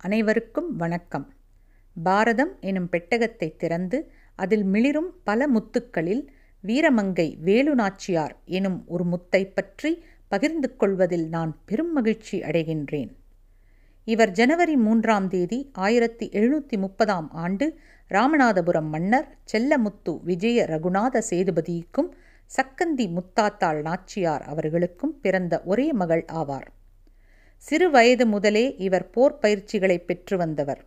அனைவருக்கும் வணக்கம். பாரதம் எனும் பெட்டகத்தை திறந்து அதில் மிளிரும் பல முத்துக்களில் வீரமங்கை வேலு நாச்சியார் எனும் ஒரு முத்தை பற்றி பகிர்ந்து கொள்வதில் நான் பெரும் மகிழ்ச்சி அடைகின்றேன். இவர் ஜனவரி மூன்றாம் தேதி ஆயிரத்தி எழுநூற்றி முப்பதாம் ஆண்டு ராமநாதபுரம் மன்னர் செல்லமுத்து விஜய ரகுநாத சேதுபதிக்கும் சக்கந்தி முத்தாத்தாள் நாச்சியார் அவர்களுக்கும் பிறந்த ஒரே மகள் ஆவார். சிறு வயது முதலே இவர் போர் பயிற்சிகளை பெற்று வந்தவர்.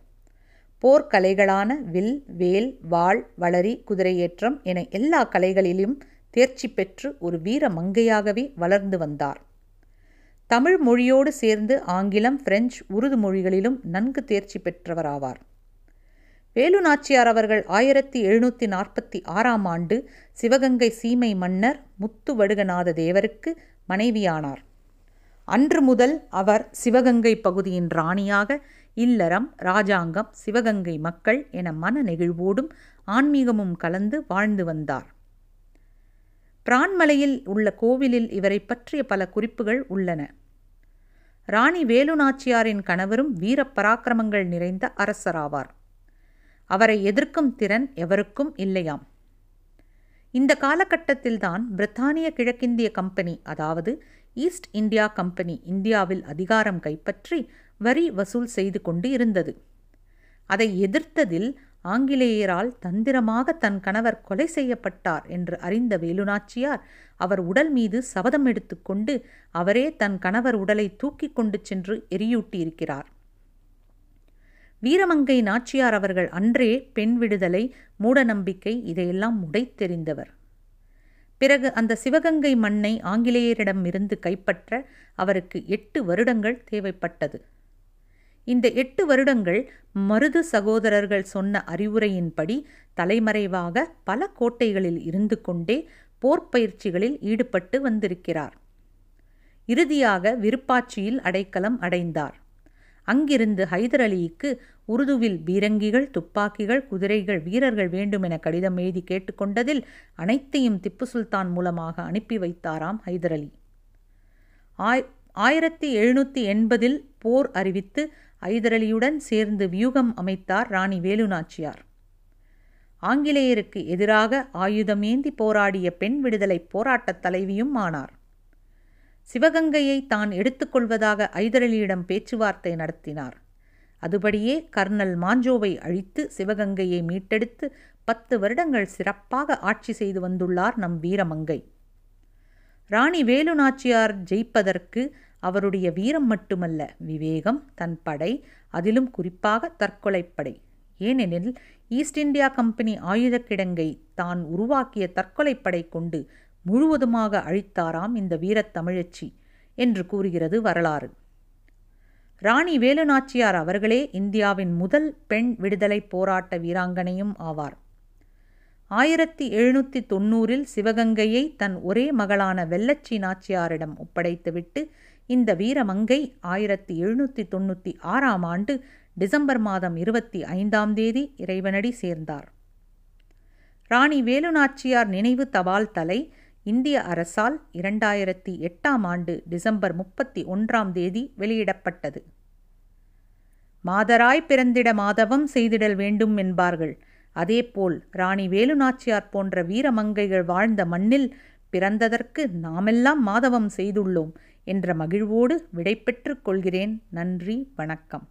போர்க்கலைகளான வில் வேல் வாள் வளரி குதிரையேற்றம் என எல்லா கலைகளிலும் தேர்ச்சி பெற்று ஒரு வீர மங்கையாகவே வளர்ந்து வந்தார். தமிழ் மொழியோடு சேர்ந்து ஆங்கிலம் பிரெஞ்சு உருது மொழிகளிலும் நன்கு தேர்ச்சி பெற்றவராவார். வேலு நாச்சியார் அவர்கள் ஆயிரத்தி எழுநூற்றி நாற்பத்தி ஆறாம் ஆண்டு சிவகங்கை சீமை மன்னர் முத்து வடுகநாத தேவருக்கு மனைவியானார். அன்று முதல் அவர் சிவகங்கை பகுதியின் ராணியாக இல்லறம் ராஜாங்கம் சிவகங்கை மக்கள் என மன நெகிழ்வோடும் ஆன்மீகமும் கலந்து வாழ்ந்து வந்தார். பிரான்மலையில் உள்ள கோவிலில் இவரை பற்றிய பல குறிப்புகள் உள்ளன. ராணி வேலு நாச்சியாரின் கணவரும் வீர பராக்கிரமங்கள் நிறைந்த அரசராவார். அவரை எதிர்க்கும் திறன் எவருக்கும் இல்லையாம். இந்த காலகட்டத்தில்தான் பிரித்தானிய கிழக்கிந்திய கம்பெனி அதாவது ஈஸ்ட் இந்தியா கம்பெனி இந்தியாவில் அதிகாரம் கைப்பற்றி வரி வசூல் செய்து கொண்டு இருந்தது அதை எதிர்த்ததில் ஆங்கிலேயரால் தந்திரமாக தன் கணவர் கொலை செய்யப்பட்டார் என்று அறிந்த வேலுநாச்சியார் அவர் உடல் மீது சபதம் எடுத்துக்கொண்டு அவரே தன் கணவர் உடலை தூக்கி கொண்டு சென்று எரியூட்டியிருக்கிறார். வீரமங்கை நாச்சியார் அவர்கள் அன்றே பெண் விடுதலை மூடநம்பிக்கை இதையெல்லாம் உடைத்தெறிந்தவர். பிறகு அந்த சிவகங்கை மண்ணை ஆங்கிலேயரிடமிருந்து கைப்பற்ற அவருக்கு எட்டு வருடங்கள் தேவைப்பட்டது. இந்த எட்டு வருடங்கள் மருது சகோதரர்கள் சொன்ன அறிவுரையின்படி தலைமறைவாக பல கோட்டைகளில் இருந்து கொண்டே போர்ப்பயிற்சிகளில் ஈடுபட்டு வந்திருக்கிறார். இறுதியாக விருப்பாட்சியில் அடைக்கலம் அடைந்தார். அங்கிருந்து ஹைதர் அலிக்கு உருதுவில் பீரங்கிகள் துப்பாக்கிகள் குதிரைகள் வீரர்கள் வேண்டுமென கடிதம் எழுதி கேட்டுக்கொண்டதில் அனைத்தையும் திப்பு சுல்தான் மூலமாக அனுப்பி வைத்தாராம் ஹைதர் அலி. ஆய் ஆயிரத்தி எழுநூற்றி எண்பதில் போர் அறிவித்து ஹைதர் அலியுடன் சேர்ந்து வியூகம் அமைத்தார் ராணி வேலு நாச்சியார் ஆங்கிலேயருக்கு எதிராக ஆயுதம் ஏந்தி போராடிய பெண் விடுதலை போராட்டத் தலைவியும் ஆனார். சிவகங்கையை தான் எடுத்துக்கொள்வதாக ஐதரலியிடம் பேச்சுவார்த்தை நடத்தினார். அதுபடியே கர்னல் மாஞ்சோவை அழித்து சிவகங்கையை மீட்டெடுத்து பத்து வருடங்கள் சிறப்பாக ஆட்சி செய்து வந்துள்ளார் நம் வீரமங்கை. ராணி வேலு நாச்சியார் ஜெயிப்பதற்கு அவருடைய வீரம் மட்டுமல்ல விவேகம் தன் படை அதிலும் குறிப்பாக தற்கொலைப்படை ஏனெனில் ஈஸ்ட் இந்தியா கம்பெனி ஆயுத கிடங்கை தான் உருவாக்கிய தற்கொலைப்படை கொண்டு முழுவதுமாக அழித்தாராம் இந்த வீரத் தமிழச்சி என்று கூறுகிறது வரலாறு. ராணி வேலுநாச்சியார் அவர்களே இந்தியாவின் முதல் பெண் விடுதலை போராட்ட வீராங்கனையும் ஆவார். ஆயிரத்தி எழுநூற்றி தொண்ணூறில் சிவகங்கையை தன் ஒரே மகளான வெள்ளச்சி நாச்சியாரிடம் ஒப்படைத்துவிட்டு இந்த வீரமங்கை ஆயிரத்தி எழுநூற்றி தொண்ணூற்றி ஆறாம் ஆண்டு டிசம்பர் மாதம் இருபத்தி ஐந்தாம் தேதி இறைவனடி சேர்ந்தார். ராணி வேலுநாச்சியார் நினைவு தபால் தலை இந்திய அரசால் இரண்டாயிரத்தி எட்டாம் ஆண்டு டிசம்பர் முப்பத்தி ஒன்றாம் தேதி வெளியிடப்பட்டது. மாதராய் பிறந்திட மாதவம் செய்திடல் வேண்டும் என்பார்கள். அதேபோல் ராணி வேலுநாச்சியார் போன்ற வீரமங்கைகள் வாழ்ந்த மண்ணில் பிறந்ததற்கு நாமெல்லாம் மாதவம் செய்துள்ளோம் என்ற மகிழ்வோடு விடைபெற்றுக் கொள்கிறேன். நன்றி வணக்கம்.